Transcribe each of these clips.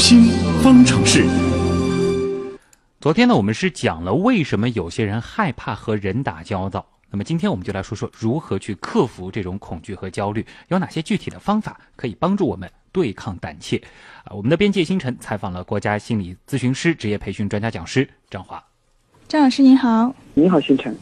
新方程式。昨天呢，我们是讲了为什么有些人害怕和人打交道。那么今天我们就来说说如何去克服这种恐惧和焦虑，有哪些具体的方法可以帮助我们对抗胆怯？啊，我们的边界星辰采访了国家心理咨询师职业培训专家讲师张华。张老师您好，你好，星辰。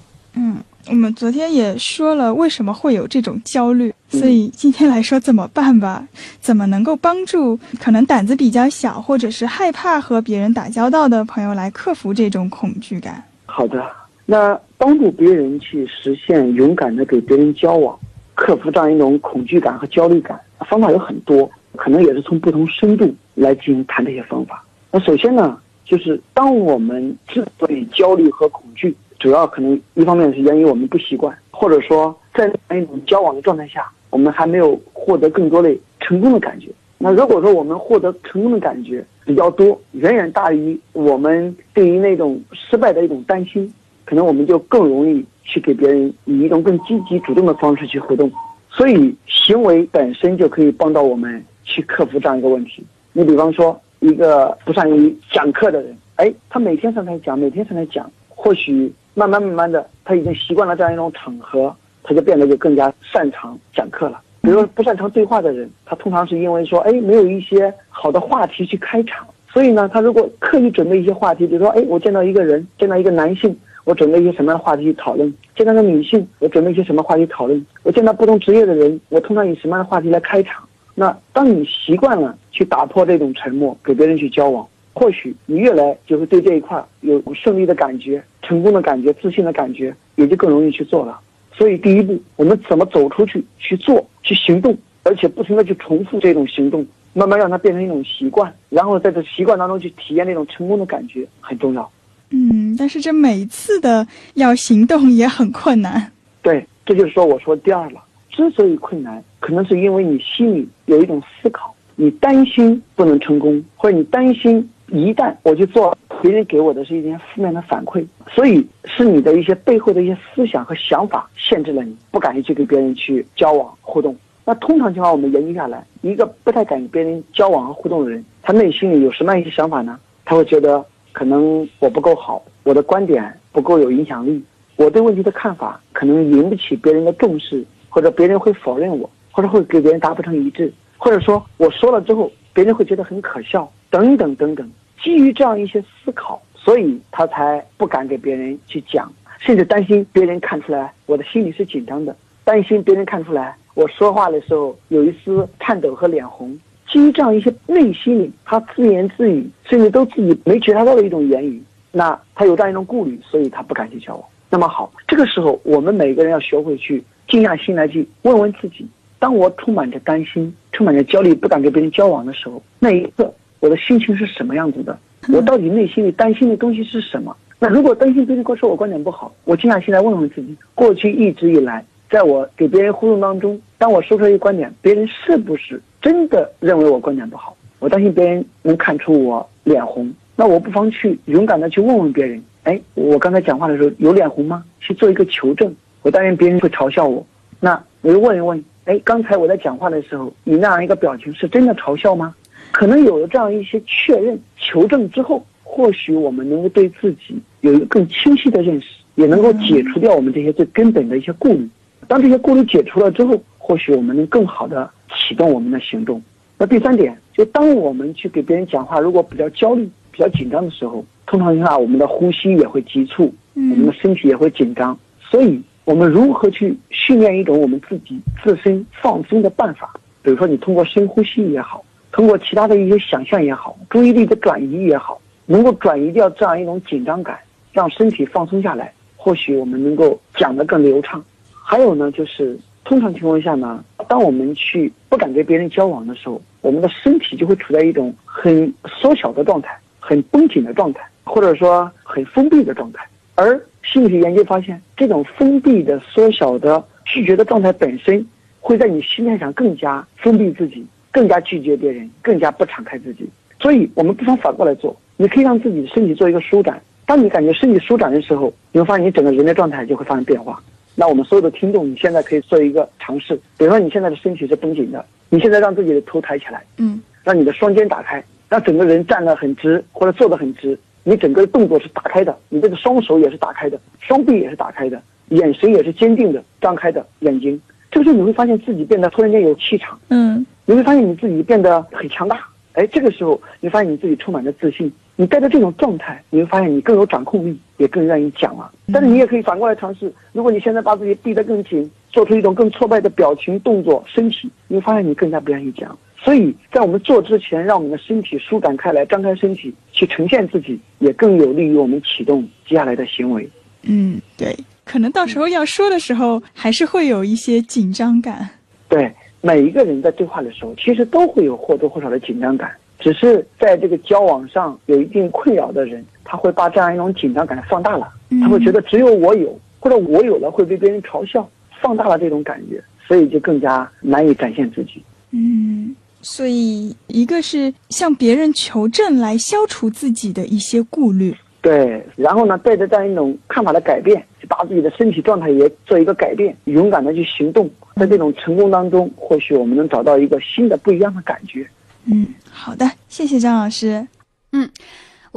嗯，我们昨天也说了为什么会有这种焦虑，所以今天来说怎么办吧？怎么能够帮助可能胆子比较小或者是害怕和别人打交道的朋友来克服这种恐惧感？好的，那帮助别人去实现勇敢的给别人交往，克服这样一种恐惧感和焦虑感，方法有很多，可能也是从不同深度来进行谈这些方法。那首先呢，就是当我们之所以焦虑和恐惧。主要可能一方面是源于我们不习惯，或者说在那一种交往的状态下，我们还没有获得更多的成功的感觉。那如果说我们获得成功的感觉比较多，远远大于我们对于那种失败的一种担心，可能我们就更容易去给别人以一种更积极主动的方式去互动。所以行为本身就可以帮到我们去克服这样一个问题。你比方说一个不善于讲课的人，哎，他每天上台讲，每天上台讲，或许。慢慢慢慢的，他已经习惯了这样一种场合，他就变得就更加擅长讲课了。比如说不擅长对话的人，他通常是因为说，哎，没有一些好的话题去开场，所以呢，他如果刻意准备一些话题，比如说，哎，我见到一个人，见到一个男性，我准备一些什么样的话题去讨论；见到个女性，我准备一些什么话题讨论；我见到不同职业的人，我通常以什么样的话题来开场。那当你习惯了去打破这种沉默，给别人去交往。或许你越来就会对这一块有胜利的感觉、成功的感觉、自信的感觉，也就更容易去做了。所以第一步，我们怎么走出去去做、去行动，而且不停的去重复这种行动，慢慢让它变成一种习惯，然后在这习惯当中去体验那种成功的感觉，很重要。嗯，但是这每一次的要行动也很困难。对，这就是说我说第二了。之所以困难，可能是因为你心里有一种思考，你担心不能成功，或者你担心。一旦我去做，别人给我的是一些负面的反馈，所以是你的一些背后的一些思想和想法限制了你，不敢去跟别人去交往互动。那通常情况，我们研究下来，一个不太敢与别人交往和互动的人，他内心里有什么样一些想法呢？他会觉得可能我不够好，我的观点不够有影响力，我对问题的看法可能引不起别人的重视，或者别人会否认我，或者会给别人达不成一致，或者说我说了之后，别人会觉得很可笑。等等等等，基于这样一些思考，所以他才不敢给别人去讲，甚至担心别人看出来我的心里是紧张的，担心别人看出来我说话的时候有一丝颤抖和脸红。基于这样一些内心里他自言自语，甚至都自己没觉察到的一种言语，那他有这样一种顾虑，所以他不敢去交往。那么好，这个时候我们每个人要学会去静下心来去问问自己：当我充满着担心、充满着焦虑，不敢跟别人交往的时候，那一刻。我的心情是什么样子的？我到底内心里担心的东西是什么？那如果担心别人说我观点不好，我静下心来问问自己：过去一直以来，在我给别人互动当中，当我说出一个观点，别人是不是真的认为我观点不好？我担心别人能看出我脸红，那我不妨去勇敢的去问问别人：哎，我刚才讲话的时候有脸红吗？去做一个求证。我担心别人会嘲笑我，那我就问一问：哎，刚才我在讲话的时候，你那样一个表情是真的嘲笑吗？可能有了这样一些确认、求证之后，或许我们能够对自己有一个更清晰的认识，也能够解除掉我们这些最根本的一些顾虑。当这些顾虑解除了之后，或许我们能更好的启动我们的行动。那第三点，就当我们去给别人讲话，如果比较焦虑、比较紧张的时候，通常情况下，我们的呼吸也会急促，我们的身体也会紧张。所以，我们如何去训练一种我们自己自身放松的办法？比如说，你通过深呼吸也好。通过其他的一些想象也好，注意力的转移也好，能够转移掉这样一种紧张感，让身体放松下来，或许我们能够讲得更流畅。还有呢，就是通常情况下呢，当我们去不敢跟别人交往的时候，我们的身体就会处在一种很缩小的状态，很绷紧的状态，或者说很封闭的状态。而心理学研究发现，这种封闭的、缩小的、拒绝的状态本身，会在你心态上更加封闭自己。更加拒绝别人，更加不敞开自己，所以我们不妨反过来做。你可以让自己的身体做一个舒展。当你感觉身体舒展的时候，你会发现你整个人的状态就会发生变化。那我们所有的听众，你现在可以做一个尝试。比如说你现在的身体是绷紧的，你现在让自己的头抬起来，嗯，让你的双肩打开，让整个人站得很直或者坐得很直，你整个动作是打开的，你这个双手也是打开的，双臂也是打开的，眼神也是坚定的，张开的眼睛。这个时候你会发现自己变得突然间有气场，嗯你会发现你自己变得很强大。哎，这个时候你发现你自己充满着自信，你带着这种状态，你会发现你更有掌控力，也更愿意讲了。但是你也可以反过来尝试，如果你现在把自己逼得更紧，做出一种更挫败的表情、动作、身体，你会发现你更加不愿意讲。所以在我们做之前，让我们的身体舒展开来，张开身体去呈现自己，也更有利于我们启动接下来的行为。嗯，对，可能到时候要说的时候，还是会有一些紧张感。对每一个人在对话的时候，其实都会有或多或少的紧张感，只是在这个交往上有一定困扰的人，他会把这样一种紧张感放大了，嗯他会觉得只有我有，或者我有了会被别人嘲笑，放大了这种感觉，所以就更加难以展现自己。嗯，所以一个是向别人求证来消除自己的一些顾虑。对，然后呢，带着这样一种看法的改变，去把自己的身体状态也做一个改变，勇敢的去行动，在这种成功当中，或许我们能找到一个新的不一样的感觉。嗯，好的，谢谢张老师。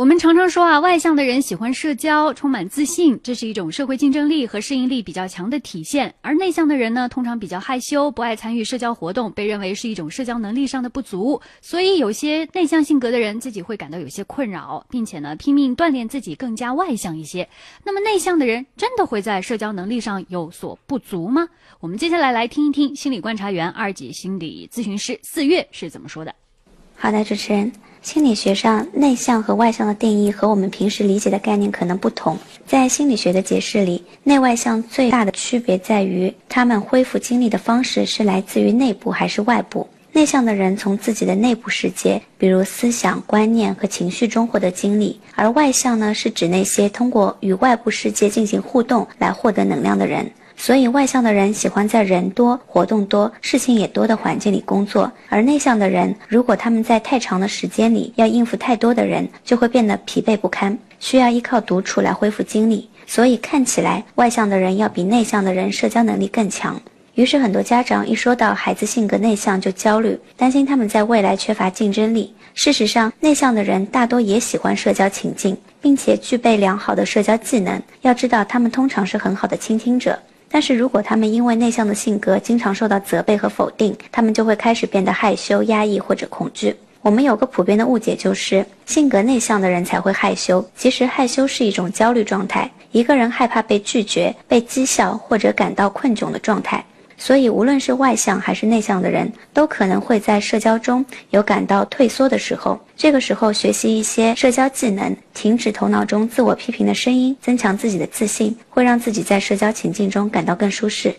我们常常说啊，外向的人喜欢社交，充满自信，这是一种社会竞争力和适应力比较强的体现；而内向的人呢，通常比较害羞，不爱参与社交活动，被认为是一种社交能力上的不足。所以，有些内向性格的人自己会感到有些困扰，并且呢，拼命锻炼自己更加外向一些。那么，内向的人真的会在社交能力上有所不足吗？我们接下来来听一听心理观察员、二级心理咨询师四月是怎么说的。好的，主持人。心理学上，内向和外向的定义和我们平时理解的概念可能不同。在心理学的解释里，内外向最大的区别在于，他们恢复精力的方式是来自于内部还是外部。内向的人从自己的内部世界，比如思想、观念和情绪中获得精力；而外向呢，是指那些通过与外部世界进行互动来获得能量的人。所以，外向的人喜欢在人多、活动多、事情也多的环境里工作，而内向的人，如果他们在太长的时间里要应付太多的人，就会变得疲惫不堪，需要依靠独处来恢复精力。所以，看起来外向的人要比内向的人社交能力更强。于是，很多家长一说到孩子性格内向就焦虑，担心他们在未来缺乏竞争力。事实上，内向的人大多也喜欢社交情境，并且具备良好的社交技能。要知道，他们通常是很好的倾听者。但是如果他们因为内向的性格经常受到责备和否定，他们就会开始变得害羞、压抑或者恐惧。我们有个普遍的误解，就是性格内向的人才会害羞。其实害羞是一种焦虑状态，一个人害怕被拒绝、被讥笑或者感到困窘的状态。所以，无论是外向还是内向的人，都可能会在社交中有感到退缩的时候。这个时候，学习一些社交技能，停止头脑中自我批评的声音，增强自己的自信，会让自己在社交情境中感到更舒适。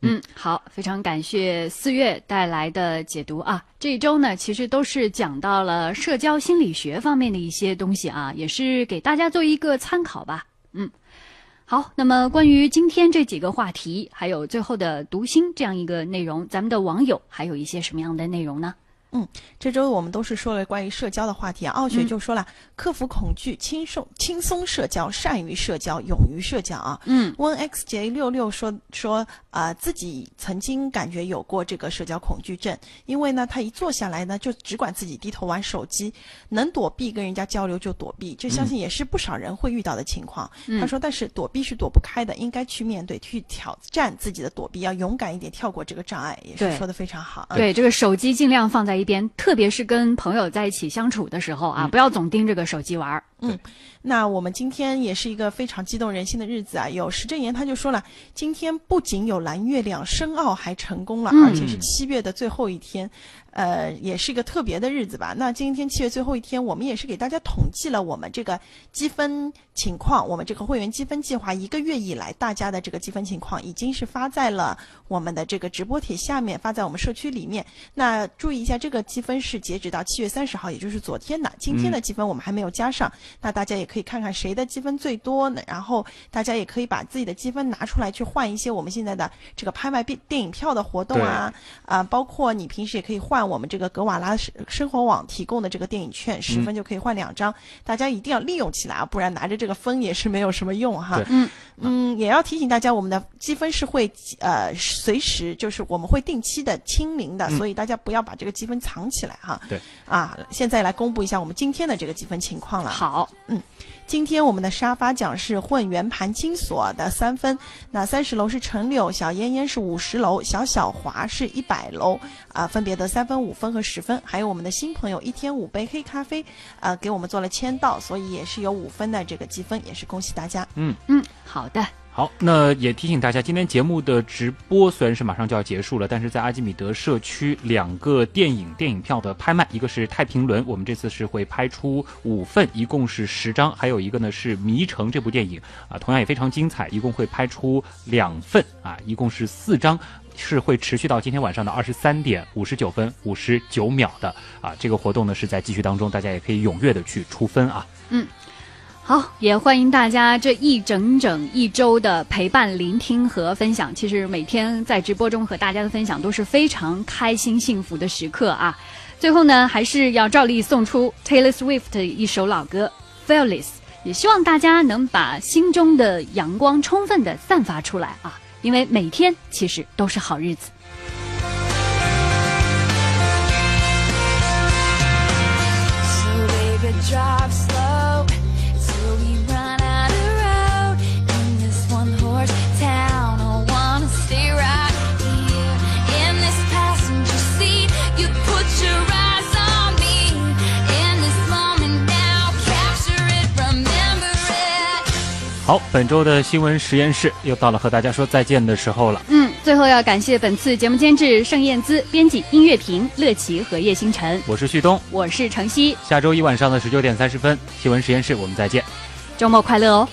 嗯，好，非常感谢四月带来的解读啊。这一周呢，其实都是讲到了社交心理学方面的一些东西啊，也是给大家做一个参考吧。嗯，好，那么关于今天这几个话题，还有最后的读心这样一个内容，咱们的网友还有一些什么样的内容呢？嗯，这周我们都是说了关于社交的话题啊。傲雪就说了，克服恐惧，轻松轻松社交，善于社交，勇于社交啊。嗯温 xj 六六说说啊、自己曾经感觉有过这个社交恐惧症，因为呢，他一坐下来呢，就只管自己低头玩手机，能躲避跟人家交流就躲避，这相信也是不少人会遇到的情况。嗯他说，但是躲避是躲不开的，应该去面对，去挑战自己的躲避，要勇敢一点，跳过这个障碍，也是说的非常好。嗯对，这个手机尽量放在一边，特别是跟朋友在一起相处的时候啊，不要总盯着个手机玩儿。那我们今天也是一个非常激动人心的日子啊！有石正言他就说了，今天不仅有蓝月亮，申奥还成功了，嗯而且是七月的最后一天，呃，也是一个特别的日子吧。那今天七月最后一天，我们也是给大家统计了我们这个积分情况，我们这个会员积分计划一个月以来大家的这个积分情况，已经是发在了我们的这个直播帖下面，发在我们社区里面。那注意一下，这个积分是截止到七月三十号，也就是昨天的。今天的积分我们还没有加上，那大家也可以看看谁的积分最多呢？然后大家也可以把自己的积分拿出来去换一些我们现在的这个拍卖电电影票的活动啊，啊、包括你平时也可以换换我们这个格瓦拉生生活网提供的这个电影券，十分就可以换两张，大家一定要利用起来啊，不然拿着这个分也是没有什么用哈。嗯嗯，也要提醒大家，我们的积分是会呃随时就是我们会定期的清零的，所以大家不要把这个积分藏起来哈。对啊，现在来公布一下我们今天的这个积分情况了。好，今天我们的沙发奖是混圆盘金锁的三分，那三十楼是陈柳，小嫣嫣是五十楼，小小华是一百楼，啊、分别得三分、五分和十分。还有我们的新朋友一天五杯黑咖啡，呃，给我们做了签到，所以也是有五分的这个积分，也是恭喜大家。嗯嗯，好的，好，那也提醒大家，今天节目的直播虽然是马上就要结束了，但是在阿基米德社区两个电影电影票的拍卖，一个是《太平轮》，我们这次是会拍出五份，一共是十张；还有一个呢是《迷城》这部电影啊，同样也非常精彩，一共会拍出两份啊，一共是四张。是会持续到今天晚上的二十三点五十九分五十九秒的啊！这个活动呢是在继续当中，大家也可以踊跃的去出分啊！嗯好，也欢迎大家这一整整一周的陪伴、聆听和分享。其实每天在直播中和大家的分享都是非常开心、幸福的时刻啊！最后呢，还是要照例送出 Taylor Swift 的一首老歌《Fearless》，也希望大家能把心中的阳光充分的散发出来啊！因为每天其实都是好日子。好，本周的新闻实验室又到了和大家说再见的时候了。嗯，最后要感谢本次节目监制盛燕姿、编辑音乐评乐琪和叶星辰，我是旭东，我是程曦，下周一晚上的十九点三十分，新闻实验室我们再见。周末快乐哦！